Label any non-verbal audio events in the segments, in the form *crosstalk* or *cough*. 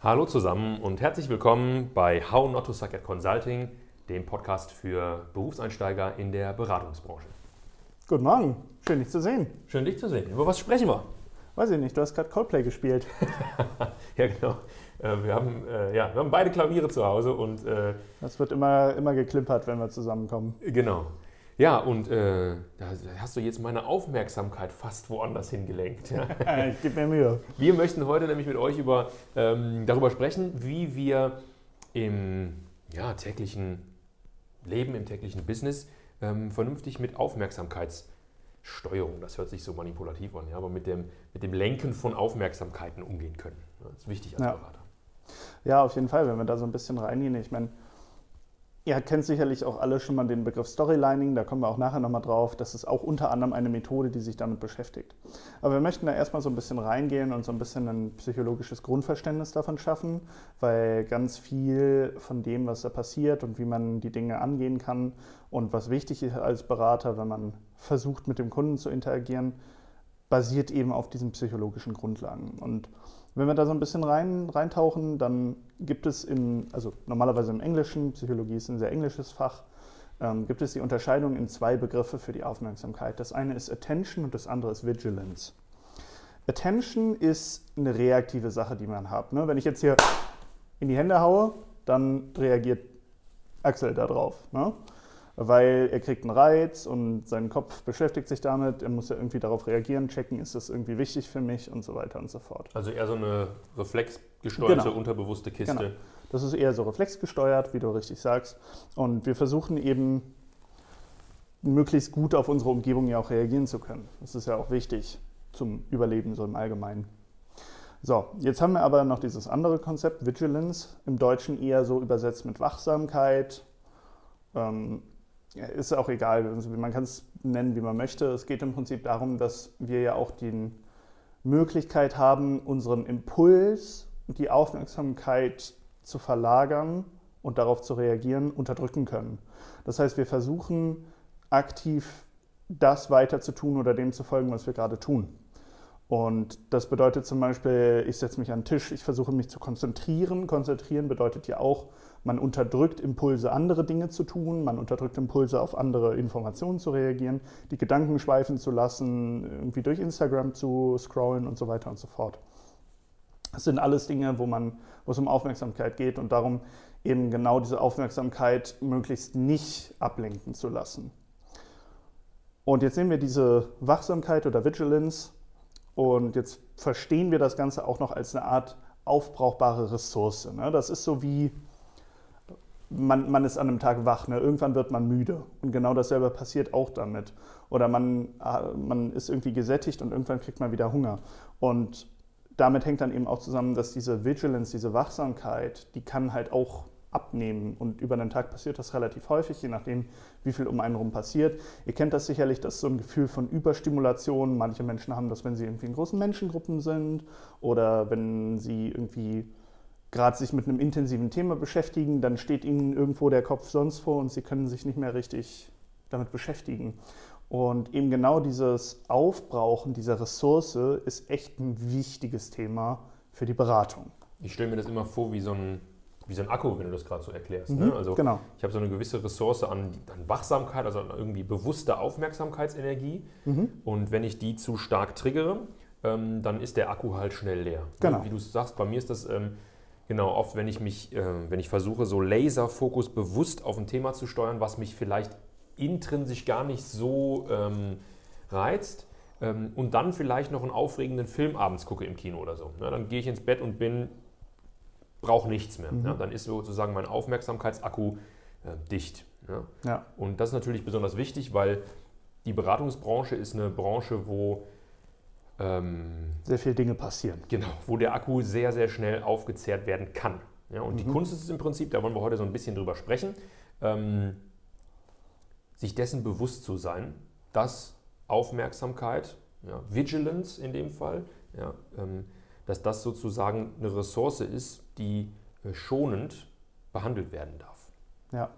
Hallo zusammen und herzlich willkommen bei How Not to Suck at Consulting, dem Podcast für Berufseinsteiger in der Beratungsbranche. Guten Morgen, schön dich zu sehen. Schön dich zu sehen. Über was sprechen wir? Weiß ich nicht, du hast gerade Coldplay gespielt. *laughs* ja, genau. Äh, wir haben, äh, ja, wir haben beide Klaviere zu Hause und. Äh, das wird immer, immer geklimpert, wenn wir zusammenkommen. Genau. Ja, und äh, da hast du jetzt meine Aufmerksamkeit fast woanders hingelenkt. *laughs* Ja. ich gebe mir Mühe. Wir möchten heute nämlich mit euch über, ähm, darüber sprechen, wie wir im ja, täglichen Leben, im täglichen Business ähm, vernünftig mit Aufmerksamkeitssteuerung, das hört sich so manipulativ an, ja, aber mit dem, mit dem Lenken von Aufmerksamkeiten umgehen können. Das ist wichtig als ja. Berater. Ja, auf jeden Fall, wenn wir da so ein bisschen reingehen. Ich meine, Ihr kennt sicherlich auch alle schon mal den Begriff Storylining, da kommen wir auch nachher nochmal drauf. Das ist auch unter anderem eine Methode, die sich damit beschäftigt. Aber wir möchten da erstmal so ein bisschen reingehen und so ein bisschen ein psychologisches Grundverständnis davon schaffen, weil ganz viel von dem, was da passiert und wie man die Dinge angehen kann und was wichtig ist als Berater, wenn man versucht, mit dem Kunden zu interagieren, basiert eben auf diesen psychologischen Grundlagen. Und wenn wir da so ein bisschen rein, reintauchen, dann gibt es im, also normalerweise im Englischen, Psychologie ist ein sehr englisches Fach, ähm, gibt es die Unterscheidung in zwei Begriffe für die Aufmerksamkeit. Das eine ist Attention und das andere ist Vigilance. Attention ist eine reaktive Sache, die man hat. Ne? Wenn ich jetzt hier in die Hände haue, dann reagiert Axel darauf. Ne? Weil er kriegt einen Reiz und sein Kopf beschäftigt sich damit, er muss ja irgendwie darauf reagieren, checken, ist das irgendwie wichtig für mich und so weiter und so fort. Also eher so eine reflexgesteuerte, genau. unterbewusste Kiste. Genau. Das ist eher so reflexgesteuert, wie du richtig sagst. Und wir versuchen eben möglichst gut auf unsere Umgebung ja auch reagieren zu können. Das ist ja auch wichtig zum Überleben so im Allgemeinen. So, jetzt haben wir aber noch dieses andere Konzept, Vigilance, im Deutschen eher so übersetzt mit Wachsamkeit, ähm, ist auch egal, also man kann es nennen, wie man möchte. Es geht im Prinzip darum, dass wir ja auch die Möglichkeit haben, unseren Impuls und die Aufmerksamkeit zu verlagern und darauf zu reagieren, unterdrücken können. Das heißt, wir versuchen aktiv das weiter zu tun oder dem zu folgen, was wir gerade tun. Und das bedeutet zum Beispiel, ich setze mich an den Tisch, ich versuche mich zu konzentrieren. Konzentrieren bedeutet ja auch, man unterdrückt Impulse, andere Dinge zu tun, man unterdrückt Impulse, auf andere Informationen zu reagieren, die Gedanken schweifen zu lassen, irgendwie durch Instagram zu scrollen und so weiter und so fort. Das sind alles Dinge, wo, man, wo es um Aufmerksamkeit geht und darum, eben genau diese Aufmerksamkeit möglichst nicht ablenken zu lassen. Und jetzt nehmen wir diese Wachsamkeit oder Vigilance und jetzt verstehen wir das Ganze auch noch als eine Art aufbrauchbare Ressource. Ne? Das ist so wie, man, man ist an einem Tag wach, ne? irgendwann wird man müde. Und genau dasselbe passiert auch damit. Oder man, ah, man ist irgendwie gesättigt und irgendwann kriegt man wieder Hunger. Und damit hängt dann eben auch zusammen, dass diese Vigilance, diese Wachsamkeit, die kann halt auch abnehmen. Und über den Tag passiert das relativ häufig, je nachdem, wie viel um einen herum passiert. Ihr kennt das sicherlich, das ist so ein Gefühl von Überstimulation. Manche Menschen haben das, wenn sie irgendwie in großen Menschengruppen sind oder wenn sie irgendwie gerade sich mit einem intensiven Thema beschäftigen, dann steht ihnen irgendwo der Kopf sonst vor und sie können sich nicht mehr richtig damit beschäftigen. Und eben genau dieses Aufbrauchen dieser Ressource ist echt ein wichtiges Thema für die Beratung. Ich stelle mir das immer vor wie so ein, wie so ein Akku, wenn du das gerade so erklärst. Ne? Mhm, ne? Also genau. ich habe so eine gewisse Ressource an, an Wachsamkeit, also an irgendwie bewusste Aufmerksamkeitsenergie. Mhm. Und wenn ich die zu stark triggere, ähm, dann ist der Akku halt schnell leer. Genau. Wie du sagst, bei mir ist das ähm, Genau, oft wenn ich mich, äh, wenn ich versuche, so Laserfokus bewusst auf ein Thema zu steuern, was mich vielleicht intrinsisch gar nicht so ähm, reizt, ähm, und dann vielleicht noch einen aufregenden Film abends gucke im Kino oder so. Ja, dann gehe ich ins Bett und bin, brauche nichts mehr. Mhm. Ja, dann ist sozusagen mein Aufmerksamkeitsakku äh, dicht. Ja. ja. Und das ist natürlich besonders wichtig, weil die Beratungsbranche ist eine Branche, wo ähm, sehr viele Dinge passieren. Genau, wo der Akku sehr, sehr schnell aufgezehrt werden kann. Ja, und mhm. die Kunst ist es im Prinzip, da wollen wir heute so ein bisschen drüber sprechen, ähm, sich dessen bewusst zu sein, dass Aufmerksamkeit, ja, Vigilance in dem Fall, ja, ähm, dass das sozusagen eine Ressource ist, die äh, schonend behandelt werden darf. Ja.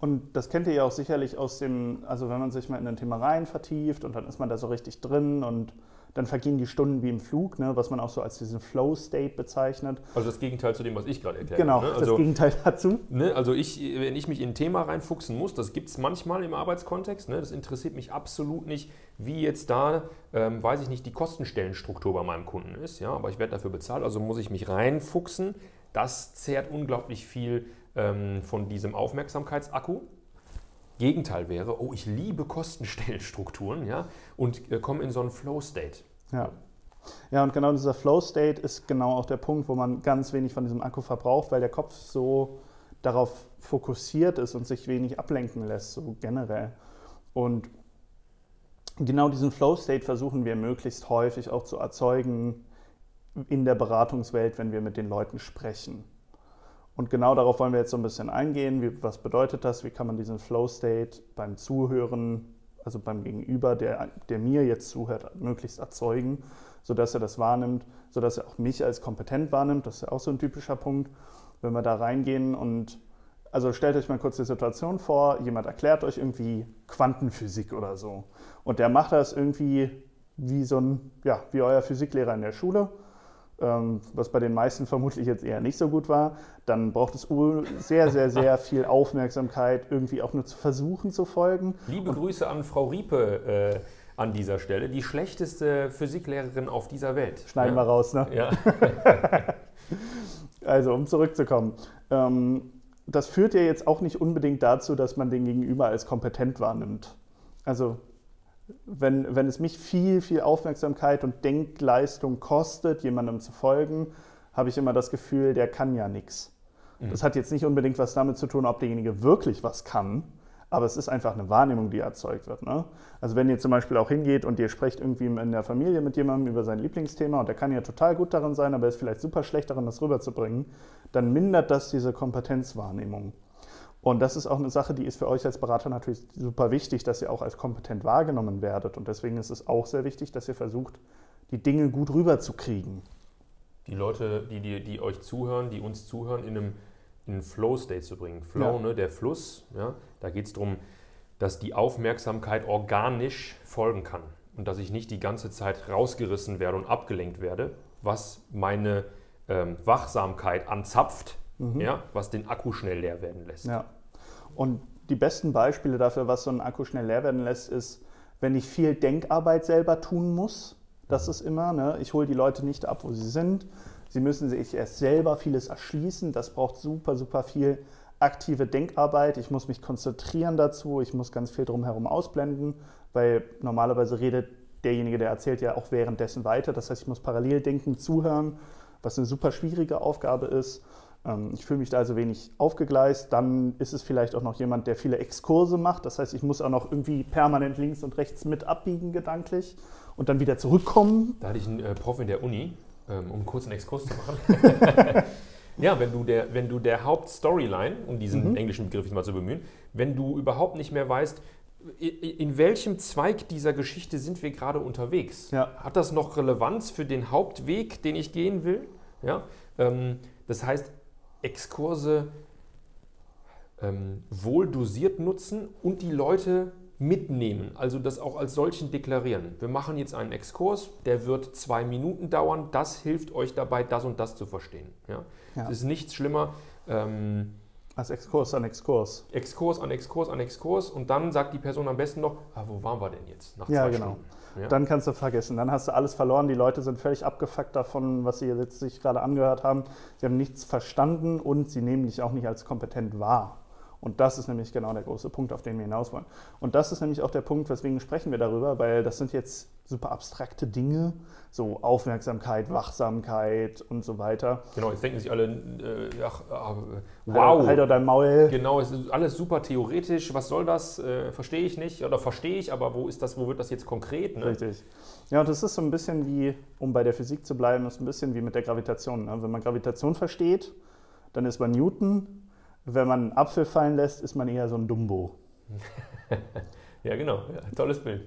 Und das kennt ihr ja auch sicherlich aus dem, also wenn man sich mal in ein Thema rein vertieft und dann ist man da so richtig drin und dann vergehen die Stunden wie im Flug, ne, was man auch so als diesen Flow-State bezeichnet. Also das Gegenteil zu dem, was ich gerade erklärt Genau, habe. Ne? das Also, Gegenteil dazu. ne, also ich, wenn ich mich in ein Thema reinfuchsen muss, das gibt es manchmal im Arbeitskontext, ne, das interessiert mich absolut nicht, wie jetzt da, ähm, weiß ich nicht, die Kostenstellenstruktur bei meinem Kunden ist, ja, aber ich werde dafür bezahlt, also muss ich mich reinfuchsen. Das zehrt unglaublich viel ähm, von diesem Aufmerksamkeitsakku. Gegenteil wäre, oh, ich liebe Kostenstellenstrukturen, ja, und äh, komme in so einen Flow-State. Ja. Ja, und genau dieser Flow-State ist genau auch der Punkt, wo man ganz wenig von diesem Akku verbraucht, weil der Kopf so darauf fokussiert ist und sich wenig ablenken lässt, so generell. Und genau diesen Flow-State versuchen wir möglichst häufig auch zu erzeugen in der Beratungswelt, wenn wir mit den Leuten sprechen. Und genau darauf wollen wir jetzt so ein bisschen eingehen. Wie, was bedeutet das? Wie kann man diesen Flow-State beim Zuhören, also beim Gegenüber, der, der mir jetzt zuhört, möglichst erzeugen, sodass er das wahrnimmt, sodass er auch mich als kompetent wahrnimmt. Das ist ja auch so ein typischer Punkt, wenn wir da reingehen und also stellt euch mal kurz die Situation vor, jemand erklärt euch irgendwie Quantenphysik oder so. Und der macht das irgendwie wie so ein, ja, wie euer Physiklehrer in der Schule, was bei den meisten vermutlich jetzt eher nicht so gut war. Dann braucht es sehr, sehr, sehr *laughs* viel Aufmerksamkeit, irgendwie auch nur zu versuchen zu folgen. Liebe Grüße an Frau Riepe äh, an dieser Stelle, die schlechteste Physiklehrerin auf dieser Welt. Schneiden wir ja. raus, ne? Ja. *laughs* Also, um zurückzukommen. Ähm, das führt ja jetzt auch nicht unbedingt dazu, dass man den Gegenüber als kompetent wahrnimmt. Also, wenn, wenn es mich viel, viel Aufmerksamkeit und Denkleistung kostet, jemandem zu folgen, habe ich immer das Gefühl, der kann ja nichts. Das hat jetzt nicht unbedingt was damit zu tun, ob derjenige wirklich was kann, aber es ist einfach eine Wahrnehmung, die erzeugt wird. Ne? Also wenn ihr zum Beispiel auch hingeht und ihr sprecht irgendwie in der Familie mit jemandem über sein Lieblingsthema und der kann ja total gut darin sein, aber ist vielleicht super schlecht darin, das rüberzubringen, dann mindert das diese Kompetenzwahrnehmung. Und das ist auch eine Sache, die ist für euch als Berater natürlich super wichtig, dass ihr auch als kompetent wahrgenommen werdet. Und deswegen ist es auch sehr wichtig, dass ihr versucht, die Dinge gut rüberzukriegen. Die Leute, die, die, die euch zuhören, die uns zuhören, in einen, in einen Flow-State zu bringen. Flow, Ja. ne, der Fluss, ja, da geht es darum, dass die Aufmerksamkeit organisch folgen kann und dass ich nicht die ganze Zeit rausgerissen werde und abgelenkt werde, was meine ähm, Wachsamkeit anzapft, ja, was den Akku schnell leer werden lässt. Ja. Und die besten Beispiele dafür, was so ein Akku schnell leer werden lässt, ist, wenn ich viel Denkarbeit selber tun muss. Das ist immer, ne? ich hole die Leute nicht ab, wo sie sind. Sie müssen sich erst selber vieles erschließen. Das braucht super, super viel aktive Denkarbeit. Ich muss mich konzentrieren dazu. Ich muss ganz viel drumherum ausblenden, weil normalerweise redet derjenige, der erzählt, ja auch währenddessen weiter. Das heißt, ich muss parallel denken, zuhören, was eine super schwierige Aufgabe ist. Ähm, Ich fühle mich da also wenig aufgegleist. Dann ist es vielleicht auch noch jemand, der viele Exkurse macht. Das heißt, ich muss auch noch irgendwie permanent links und rechts mit abbiegen gedanklich und dann wieder zurückkommen. Da hatte ich einen äh, Prof in der Uni, ähm, um kurz einen Exkurs zu machen. *laughs* ja, wenn du der, wenn du der Hauptstoryline, um diesen Mhm. englischen Begriff jetzt mal zu bemühen, wenn du überhaupt nicht mehr weißt, in welchem Zweig dieser Geschichte sind wir gerade unterwegs? Ja. Hat das noch Relevanz für den Hauptweg, den ich gehen will? Ja? Ähm, das heißt, Exkurse ähm, wohl dosiert nutzen und die Leute mitnehmen, also das auch als solchen deklarieren. Wir machen jetzt einen Exkurs, der wird zwei Minuten dauern, das hilft euch dabei, das und das zu verstehen. Ja? Ja. Es ist nichts schlimmer. Ähm, Als Exkurs an Exkurs. Exkurs an Exkurs an Exkurs und dann sagt die Person am besten noch, ah, wo waren wir denn jetzt nach Ja, zwei genau. Stunden? Ja? Dann kannst du vergessen. Dann hast du alles verloren. Die Leute sind völlig abgefuckt davon, was sie jetzt sich gerade angehört haben. Sie haben nichts verstanden und sie nehmen dich auch nicht als kompetent wahr. Und das ist nämlich genau der große Punkt, auf den wir hinaus wollen. Und das ist nämlich auch der Punkt, weswegen sprechen wir darüber, weil das sind jetzt super abstrakte Dinge, so Aufmerksamkeit, Wachsamkeit und so weiter. Genau, jetzt denken sich alle, äh, ach, ah, Halt, wow, halt doch dein Maul. Genau, es ist alles super theoretisch. Was soll das? Äh, verstehe ich nicht. Oder verstehe ich, aber wo ist das, wo wird das jetzt konkret? Ne? Richtig. Ja, und das ist so ein bisschen wie, um bei der Physik zu bleiben, ist ein bisschen wie mit der Gravitation. Ne? Wenn man Gravitation versteht, dann ist man Newton. Wenn man einen Apfel fallen lässt, ist man eher so ein Dumbo. *laughs* Ja, genau. Ja, tolles Bild.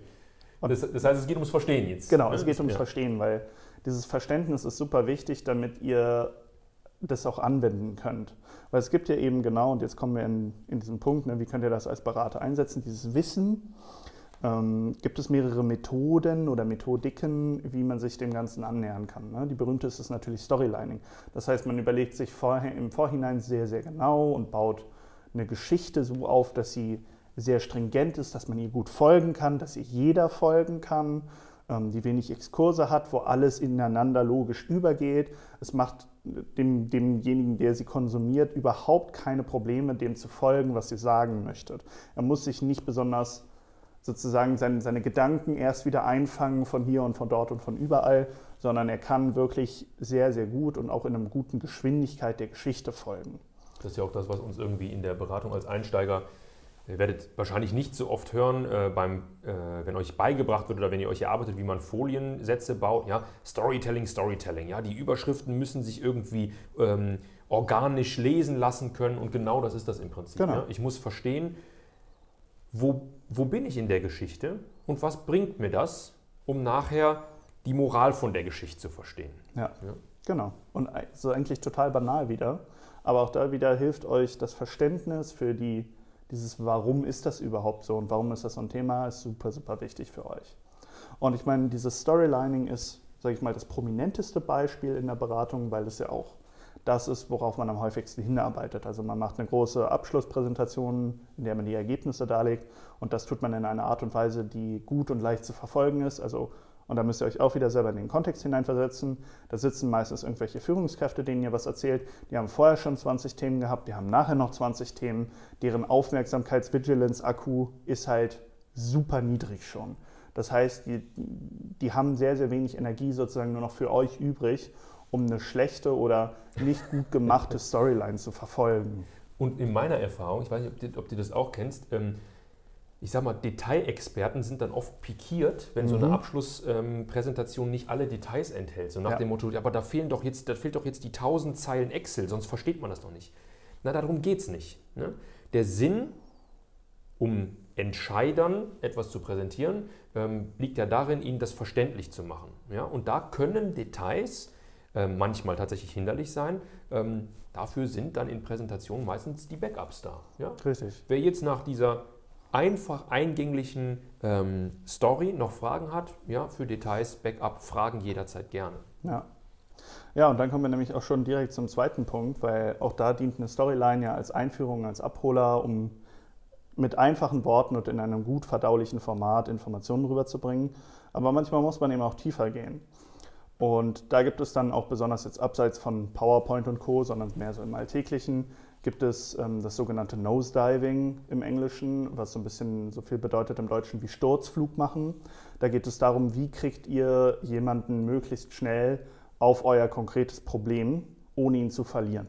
Das, das heißt, es geht ums Verstehen jetzt. Genau, ne? es geht ums ja. Verstehen, weil dieses Verständnis ist super wichtig, damit ihr das auch anwenden könnt. Weil es gibt ja eben genau, und jetzt kommen wir in, in diesen Punkt, ne, wie könnt ihr das als Berater einsetzen, dieses Wissen. Ähm, gibt es mehrere Methoden oder Methodiken, wie man sich dem Ganzen annähern kann. Ne? Die berühmteste ist natürlich Storylining. Das heißt, man überlegt sich vorher, im Vorhinein sehr, sehr genau und baut eine Geschichte so auf, dass sie sehr stringent ist, dass man ihr gut folgen kann, dass ihr jeder folgen kann, ähm, die wenig Exkurse hat, wo alles ineinander logisch übergeht. Es macht dem, demjenigen, der sie konsumiert, überhaupt keine Probleme, dem zu folgen, was ihr sagen möchtet. Er muss sich nicht besonders sozusagen seine, seine Gedanken erst wieder einfangen von hier und von dort und von überall, sondern er kann wirklich sehr, sehr gut und auch in einer guten Geschwindigkeit der Geschichte folgen. Das ist ja auch das, was uns irgendwie in der Beratung als Einsteiger Ihr werdet wahrscheinlich nicht so oft hören, äh, beim, äh, wenn euch beigebracht wird oder wenn ihr euch erarbeitet, wie man Foliensätze baut. Ja? Storytelling, Storytelling. Ja? Die Überschriften müssen sich irgendwie ähm, organisch lesen lassen können und genau das ist das im Prinzip. Genau. Ja? Ich muss verstehen, wo, wo bin ich in der Geschichte und was bringt mir das, um nachher die Moral von der Geschichte zu verstehen. Ja, ja. genau. Und so eigentlich total banal wieder. Aber auch da wieder hilft euch das Verständnis für die dieses Warum ist das überhaupt so und warum ist das so ein Thema, ist super, super wichtig für euch. Und ich meine, dieses Storylining ist, sage ich mal, das prominenteste Beispiel in der Beratung, weil es ja auch das ist, worauf man am häufigsten hinarbeitet. Also man macht eine große Abschlusspräsentation, in der man die Ergebnisse darlegt und das tut man in einer Art und Weise, die gut und leicht zu verfolgen ist. Also und da müsst ihr euch auch wieder selber in den Kontext hineinversetzen. Da sitzen meistens irgendwelche Führungskräfte, denen ihr was erzählt. Die haben vorher schon 20 Themen gehabt, die haben nachher noch 20 Themen. Deren Aufmerksamkeits-Vigilance-Akku ist halt super niedrig schon. Das heißt, die, die haben sehr, sehr wenig Energie sozusagen nur noch für euch übrig, um eine schlechte oder nicht gut gemachte Storyline zu verfolgen. Und in meiner Erfahrung, ich weiß nicht, ob du, ob du das auch kennst, ähm, ich sag mal, Detailexperten sind dann oft pikiert, wenn mhm. so eine mhm. Abschlusspräsentation ähm, nicht alle Details enthält. So nach ja. dem Motto, aber da fehlen doch jetzt, da fehlt doch jetzt die 1000 Zeilen Excel, sonst versteht man das doch nicht. Na, darum geht es nicht. Ne? Der Sinn, um Entscheidern etwas zu präsentieren, ähm, liegt ja darin, ihnen das verständlich zu machen. Ja? Und da können Details manchmal tatsächlich hinderlich sein. Ähm, dafür sind dann in Präsentationen meistens die Backups da. Ja? Richtig. Wer jetzt nach dieser einfach eingänglichen ähm, Story noch Fragen hat, ja, für Details, Backup, Fragen jederzeit gerne. Ja. Ja, und dann kommen wir nämlich auch schon direkt zum zweiten Punkt, weil auch da dient eine Storyline ja als Einführung, als Abholer, um mit einfachen Worten und in einem gut verdaulichen Format Informationen rüberzubringen. Aber manchmal muss man eben auch tiefer gehen. Und da gibt es dann auch besonders jetzt abseits von PowerPoint und Co., sondern mehr so im Alltäglichen, gibt es ähm, das sogenannte Nosediving im Englischen, was so ein bisschen so viel bedeutet im Deutschen wie Sturzflug machen. Da geht es darum, wie kriegt ihr jemanden möglichst schnell auf euer konkretes Problem, ohne ihn zu verlieren.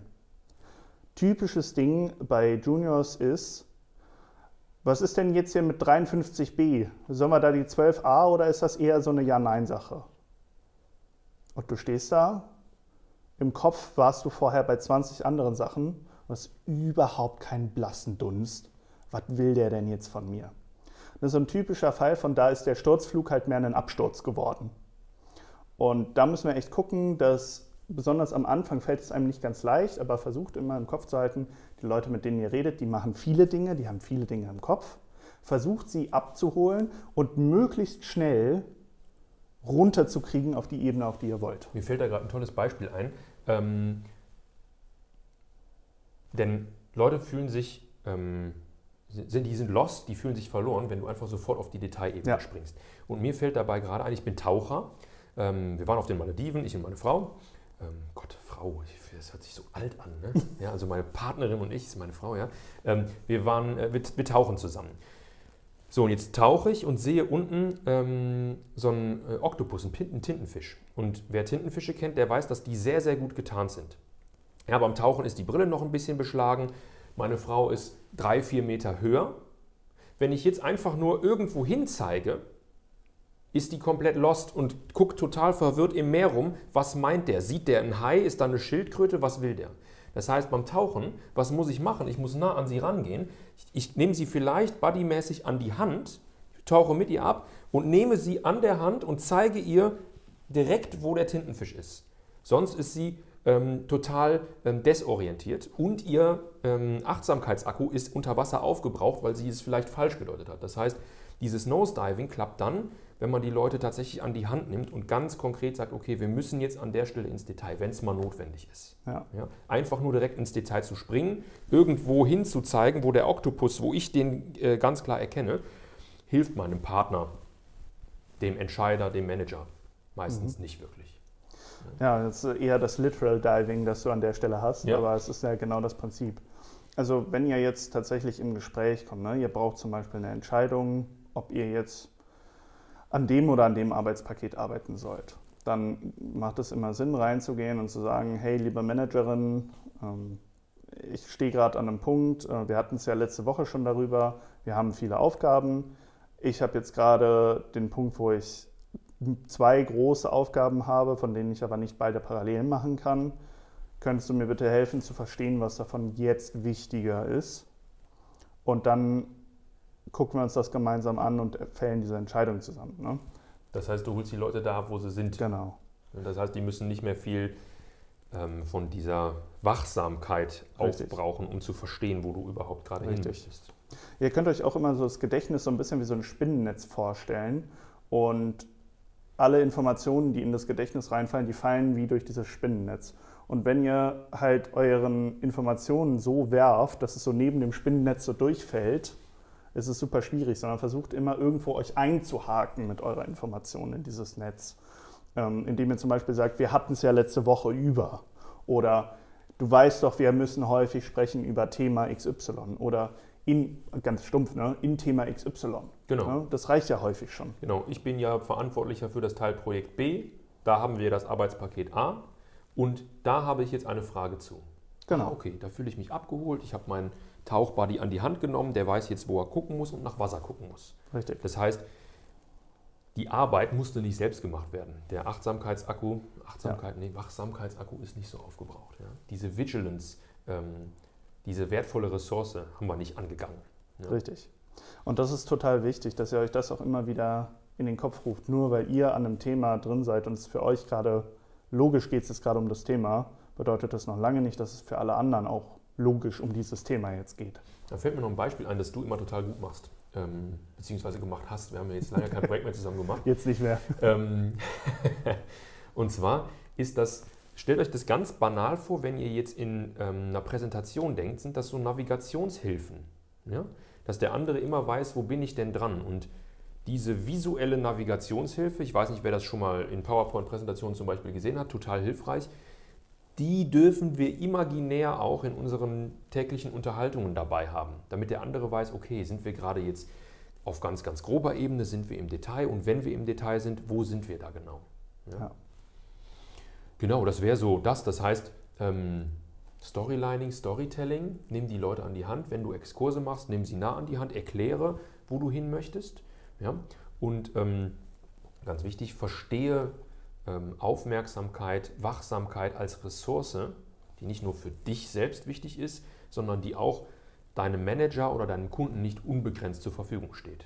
Typisches Ding bei Juniors ist, was ist denn jetzt hier mit 53b? Sollen wir da die 12a oder ist das eher so eine Ja-Nein-Sache? Und du stehst da, im Kopf warst du vorher bei 20 anderen Sachen Du hast überhaupt keinen blassen Dunst. Was will der denn jetzt von mir? Das ist so ein typischer Fall von da ist der Sturzflug halt mehr ein Absturz geworden. Und da müssen wir echt gucken, dass besonders am Anfang fällt es einem nicht ganz leicht, aber versucht immer im Kopf zu halten, die Leute, mit denen ihr redet, die machen viele Dinge, die haben viele Dinge im Kopf. Versucht sie abzuholen und möglichst schnell runterzukriegen auf die Ebene, auf die ihr wollt. Mir fällt da gerade ein tolles Beispiel ein. Ähm, denn Leute fühlen sich, ähm, sind, die sind lost, die fühlen sich verloren, wenn du einfach sofort auf die Detailebene ja. springst. Und mir fällt dabei gerade ein, ich bin Taucher. Ähm, wir waren auf den Malediven, ich und meine Frau. Ähm, Gott, Frau, das hört sich so alt an. Ne? *laughs* Ja, also meine Partnerin und ich, ist meine Frau, ja. Ähm, wir, waren, äh, wir, wir, tauchen zusammen. So, und jetzt tauche ich und sehe unten ähm, so einen äh, Oktopus, einen, Tintenfisch. Und wer Tintenfische kennt, der weiß, dass die sehr, sehr gut getarnt sind. Ja, beim Tauchen ist die Brille noch ein bisschen beschlagen. Meine Frau ist drei, vier Meter höher. Wenn ich jetzt einfach nur irgendwo hin zeige, ist die komplett lost und guckt total verwirrt im Meer rum. Was meint der? Sieht der ein Hai? Ist da eine Schildkröte? Was will der? Das heißt, beim Tauchen, was muss ich machen? Ich muss nah an sie rangehen. Ich, ich nehme sie vielleicht bodymäßig an die Hand, tauche mit ihr ab und nehme sie an der Hand und zeige ihr direkt, wo der Tintenfisch ist. Sonst ist sie ähm, total ähm, desorientiert und ihr ähm, Achtsamkeitsakku ist unter Wasser aufgebraucht, weil sie es vielleicht falsch gedeutet hat. Das heißt, dieses Nose-Diving klappt dann, wenn man die Leute tatsächlich an die Hand nimmt und ganz konkret sagt, okay, wir müssen jetzt an der Stelle ins Detail, wenn es mal notwendig ist. Ja. Ja, einfach nur direkt ins Detail zu springen, irgendwo hin zu zeigen, wo der Oktopus, wo ich den äh, ganz klar erkenne, hilft meinem Partner, dem Entscheider, dem Manager meistens mhm. nicht wirklich. Ja, das ist eher das Literal Diving, das du an der Stelle hast, ja. aber es ist ja genau das Prinzip. Also wenn ihr jetzt tatsächlich im Gespräch kommt, ne, ihr braucht zum Beispiel eine Entscheidung, ob ihr jetzt an dem oder an dem Arbeitspaket arbeiten sollt, dann macht es immer Sinn, reinzugehen und zu sagen, hey, liebe Managerin, ähm, ich stehe gerade an einem Punkt, äh, wir hatten es ja letzte Woche schon darüber, wir haben viele Aufgaben. Ich habe jetzt gerade den Punkt, wo ich zwei große Aufgaben habe, von denen ich aber nicht beide parallel machen kann. Könntest du mir bitte helfen zu verstehen, was davon jetzt wichtiger ist? Und dann gucken wir uns das gemeinsam an und fällen diese Entscheidung zusammen. Ne? Das heißt, du holst die Leute da wo sie sind. Genau. Das heißt, die müssen nicht mehr viel ähm, von dieser Wachsamkeit Richtig. aufbrauchen, um zu verstehen, wo du überhaupt gerade hin möchtest. Ihr könnt euch auch immer so das Gedächtnis so ein bisschen wie so ein Spinnennetz vorstellen. Und alle Informationen, die in das Gedächtnis reinfallen, die fallen wie durch dieses Spinnennetz. Und wenn ihr halt euren Informationen so werft, dass es so neben dem Spinnennetz so durchfällt, ist es super schwierig, sondern versucht immer irgendwo euch einzuhaken mit eurer Information in dieses Netz. Ähm, indem ihr zum Beispiel sagt, wir hatten es ja letzte Woche über. Oder du weißt doch, wir müssen häufig sprechen über Thema XY. Oder in, ganz stumpf, ne, in Thema XY. Genau. Ne? Das reicht ja häufig schon. Genau, ich bin ja verantwortlicher für das Teilprojekt B. Da haben wir das Arbeitspaket A. Und da habe ich jetzt eine Frage zu. Genau. Ah, okay, da fühle ich mich abgeholt. Ich habe meinen Tauchbuddy an die Hand genommen. Der weiß jetzt, wo er gucken muss und nach Wasser gucken muss. Richtig. Das heißt, die Arbeit musste nicht selbst gemacht werden. Der Achtsamkeitsakku, Achtsamkeit, ja. nee, Wachsamkeitsakku ist nicht so aufgebraucht. Ja. Diese Vigilance, ähm, diese wertvolle Ressource haben wir nicht angegangen. Ja. Richtig. Und das ist total wichtig, dass ihr euch das auch immer wieder in den Kopf ruft. Nur weil ihr an einem Thema drin seid und es für euch gerade logisch geht, es gerade um das Thema, bedeutet das noch lange nicht, dass es für alle anderen auch logisch um dieses Thema jetzt geht. Da fällt mir noch ein Beispiel ein, das du immer total gut machst, ähm, beziehungsweise gemacht hast. Wir haben ja jetzt lange kein Projekt mehr zusammen gemacht. *laughs* Jetzt nicht mehr. Ähm, *laughs* und zwar ist das Stellt euch das ganz banal vor, wenn ihr jetzt in ähm, einer Präsentation denkt, sind das so Navigationshilfen. Ja? Dass der andere immer weiß, wo bin ich denn dran. Und diese visuelle Navigationshilfe, ich weiß nicht, wer das schon mal in PowerPoint-Präsentationen zum Beispiel gesehen hat, total hilfreich, die dürfen wir imaginär auch in unseren täglichen Unterhaltungen dabei haben, damit der andere weiß, okay, sind wir gerade jetzt auf ganz, ganz grober Ebene, sind wir im Detail und wenn wir im Detail sind, wo sind wir da genau? Ja. Ja. Genau, das wäre so das. Das heißt, ähm, Storylining, Storytelling, nimm die Leute an die Hand. Wenn du Exkurse machst, nimm sie nah an die Hand, erkläre, wo du hin möchtest. Ja? Und ähm, ganz wichtig, verstehe Aufmerksamkeit, Wachsamkeit als Ressource, die nicht nur für dich selbst wichtig ist, sondern die auch deinem Manager oder deinem Kunden nicht unbegrenzt zur Verfügung steht.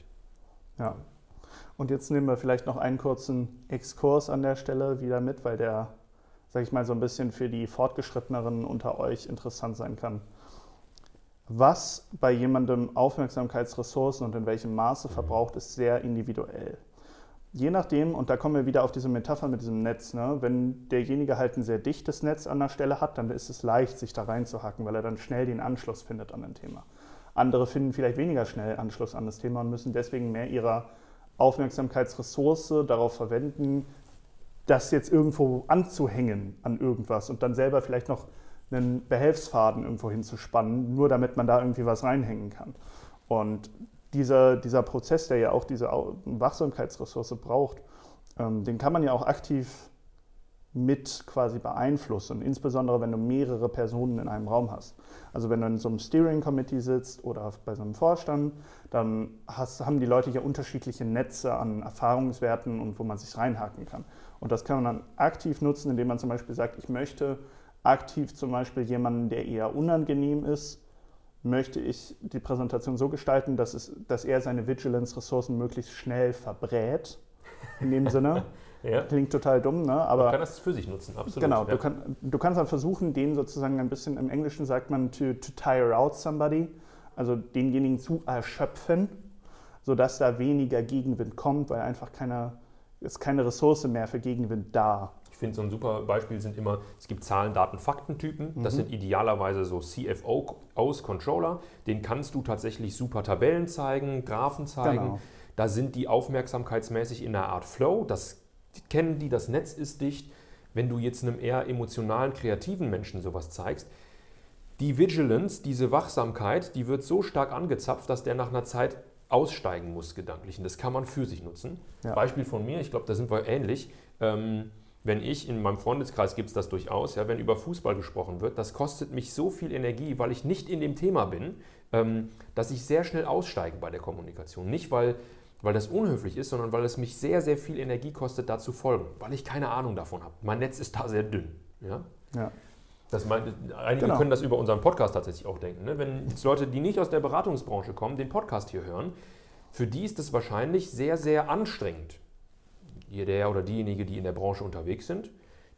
Ja. Und jetzt nehmen wir vielleicht noch einen kurzen Exkurs an der Stelle wieder mit, weil der sage ich mal, so ein bisschen für die Fortgeschritteneren unter euch interessant sein kann. Was bei jemandem Aufmerksamkeitsressourcen und in welchem Maße verbraucht, ist sehr individuell. Je nachdem, und da kommen wir wieder auf diese Metapher mit diesem Netz, ne? wenn derjenige halt ein sehr dichtes Netz an der Stelle hat, dann ist es leicht, sich da reinzuhacken, weil er dann schnell den Anschluss findet an ein Thema. Andere finden vielleicht weniger schnell Anschluss an das Thema und müssen deswegen mehr ihrer Aufmerksamkeitsressource darauf verwenden, das jetzt irgendwo anzuhängen an irgendwas und dann selber vielleicht noch einen Behelfsfaden irgendwo hinzuspannen, nur damit man da irgendwie was reinhängen kann. Und dieser, dieser Prozess, der ja auch diese Wachsamkeitsressource braucht, ähm, den kann man ja auch aktiv mit quasi beeinflussen, insbesondere wenn du mehrere Personen in einem Raum hast. Also wenn du in so einem Steering Committee sitzt oder bei so einem Vorstand, dann hast, haben die Leute ja unterschiedliche Netze an Erfahrungswerten und wo man sich reinhaken kann. Und das kann man dann aktiv nutzen, indem man zum Beispiel sagt, ich möchte aktiv zum Beispiel jemanden, der eher unangenehm ist, möchte ich die Präsentation so gestalten, dass, es, dass er seine Vigilance-Ressourcen möglichst schnell verbrät, in dem Sinne. *laughs* Ja. Klingt total dumm, ne? aber. Man kann das für sich nutzen, absolut. Genau, ja. du, kann, du kannst dann versuchen, den sozusagen ein bisschen, im Englischen sagt man to, to tire out somebody, also denjenigen zu erschöpfen, sodass da weniger Gegenwind kommt, weil einfach keine, ist keine Ressource mehr für Gegenwind da. Ich finde, so ein super Beispiel sind immer, es gibt Zahlen, Daten, Faktentypen. Das mhm. sind idealerweise so CFO-Aus, Controller. Den kannst du tatsächlich super Tabellen zeigen, Graphen zeigen. Genau. Da sind die aufmerksamkeitsmäßig in einer Art Flow. Das kennen die, das Netz ist dicht. Wenn du jetzt einem eher emotionalen, kreativen Menschen sowas zeigst, die Vigilance, diese Wachsamkeit, die wird so stark angezapft, dass der nach einer Zeit aussteigen muss, gedanklich. Und das kann man für sich nutzen. Ja. Beispiel von mir, ich glaube, da sind wir ähnlich. Ähm, wenn ich in meinem Freundeskreis gibt es das durchaus, ja, wenn über Fußball gesprochen wird, das kostet mich so viel Energie, weil ich nicht in dem Thema bin, ähm, dass ich sehr schnell aussteige bei der Kommunikation. Nicht, weil weil das unhöflich ist, sondern weil es mich sehr, sehr viel Energie kostet, da zu folgen, weil ich keine Ahnung davon habe. Mein Netz ist da sehr dünn. Ja? ja. Das mein, einige genau. können das über unseren Podcast tatsächlich auch denken. Ne? Wenn jetzt Leute, die nicht aus der Beratungsbranche kommen, den Podcast hier hören, für die ist es wahrscheinlich sehr, sehr anstrengend. Der oder diejenige, die in der Branche unterwegs sind,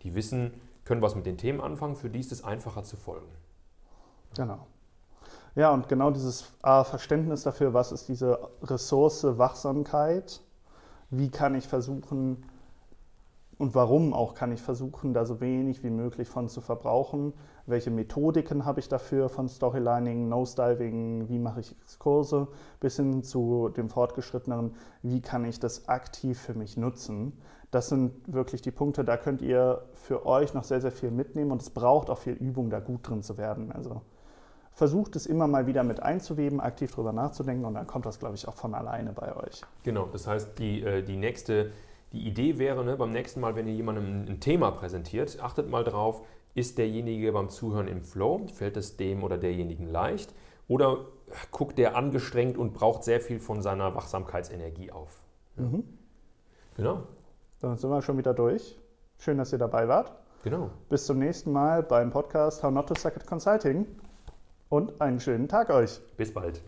die wissen, können was mit den Themen anfangen, für die ist es einfacher zu folgen. Genau. Ja, und genau dieses A, Verständnis dafür, was ist diese Ressource Wachsamkeit, wie kann ich versuchen und warum auch kann ich versuchen, da so wenig wie möglich von zu verbrauchen, welche Methodiken habe ich dafür von Storylining, Nosediving, wie mache ich Exkurse, bis hin zu dem fortgeschritteneren, wie kann ich das aktiv für mich nutzen. Das sind wirklich die Punkte, da könnt ihr für euch noch sehr, sehr viel mitnehmen und es braucht auch viel Übung, da gut drin zu werden. Also versucht es immer mal wieder mit einzuweben, aktiv drüber nachzudenken und dann kommt das, glaube ich, auch von alleine bei euch. Genau, das heißt, die, äh, die nächste, die Idee wäre, ne, beim nächsten Mal, wenn ihr jemandem ein Thema präsentiert, achtet mal drauf, ist derjenige beim Zuhören im Flow, fällt es dem oder derjenigen leicht oder guckt der angestrengt und braucht sehr viel von seiner Wachsamkeitsenergie auf. Ja. Mhm. Genau. Dann sind wir schon wieder durch. Schön, dass ihr dabei wart. Genau. Bis zum nächsten Mal beim Podcast How Not to Suck at Consulting und einen schönen Tag euch. Bis bald.